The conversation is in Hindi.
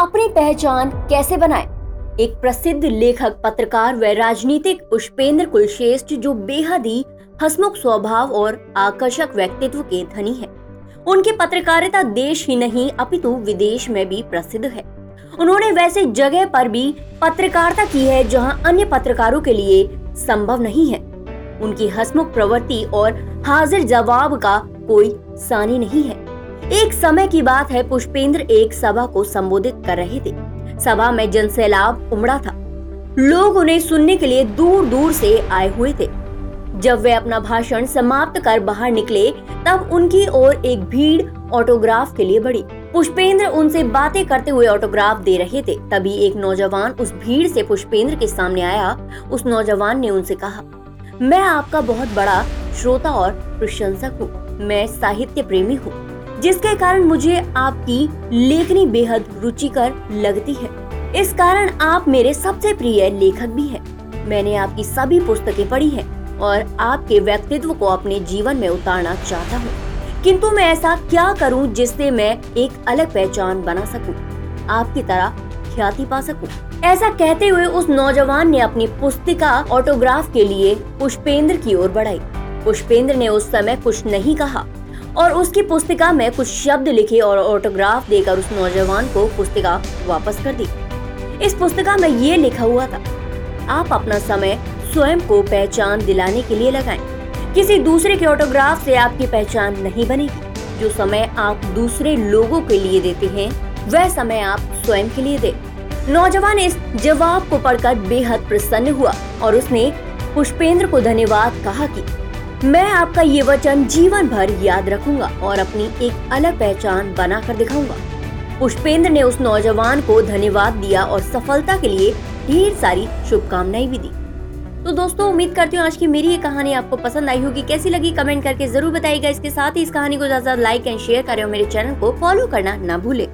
अपनी पहचान कैसे बनाए? एक प्रसिद्ध लेखक, पत्रकार व राजनीतिक पुष्पेंद्र कुलश्रेष्ठ, जो बेहद ही हसमुख स्वभाव और आकर्षक व्यक्तित्व के धनी है। उनकी पत्रकारिता देश ही नहीं, अपितु विदेश में भी प्रसिद्ध है। उन्होंने वैसे जगह पर भी पत्रकारिता की है, जहाँ अन्य पत्रकारों के लिए संभव नहीं है। उनकी हसमुख प्रवृत्ति और हाजिर जवाब का कोई सानी नहीं है। एक समय की बात है, पुष्पेंद्र एक सभा को संबोधित कर रहे थे। सभा में जनसैलाब उमड़ा था। लोग उन्हें सुनने के लिए दूर दूर से आए हुए थे। जब वे अपना भाषण समाप्त कर बाहर निकले, तब उनकी ओर एक भीड़ ऑटोग्राफ के लिए बढ़ी। पुष्पेंद्र उनसे बातें करते हुए ऑटोग्राफ दे रहे थे। तभी एक नौजवान उस भीड़ से पुष्पेंद्र के सामने आया। उस नौजवान ने उनसे कहा, मैं आपका बहुत बड़ा श्रोता और प्रशंसक हूँ। मैं साहित्य प्रेमी हूँ। जिसके कारण मुझे आपकी लेखनी बेहद रुचिकर लगती है। इस कारण आप मेरे सबसे प्रिय लेखक भी हैं। मैंने आपकी सभी पुस्तकें पढ़ी हैं और आपके व्यक्तित्व को अपने जीवन में उतारना चाहता हूँ। किंतु मैं ऐसा क्या करूँ जिससे मैं एक अलग पहचान बना सकूँ? आपकी तरह ख्याति पा सकूँ। ऐसा कहते हुए उस नौजवान ने अपनी पुस्तिका ऑटोग्राफ के लिए पुष्पेंद्र की ओर बढ़ाई। पुष्पेंद्र ने उस समय कुछ नहीं कहा। और उसकी पुस्तिका में कुछ शब्द लिखे और ऑटोग्राफ देकर उस नौजवान को पुस्तिका वापस कर दी। इस पुस्तिका में ये लिखा हुआ था, आप अपना समय स्वयं को पहचान दिलाने के लिए लगाएँ। किसी दूसरे के ऑटोग्राफ से आपकी पहचान नहीं बनेगी। जो समय आप दूसरे लोगों के लिए देते हैं, वह समय आप स्वयं के लिए दे। नौजवान इस जवाब को पढ़कर बेहद प्रसन्न हुआ और उसने पुष्पेंद्र को धन्यवाद कहा कि मैं आपका ये वचन जीवन भर याद रखूँगा और अपनी एक अलग पहचान बनाकर दिखाऊँगा। पुष्पेंद्र ने उस नौजवान को धन्यवाद दिया और सफलता के लिए ढेर सारी शुभकामनाएँ भी दी। तो दोस्तों, उम्मीद करती हूँ आज की मेरी ये कहानी आपको पसंद आई होगी। कैसी लगी कमेंट करके ज़रूर बताइएगा। इसके साथ ही इस कहानी को ज़्यादा लाइक एंड शेयर करें और मेरे चैनल को फॉलो करना ना भूलें।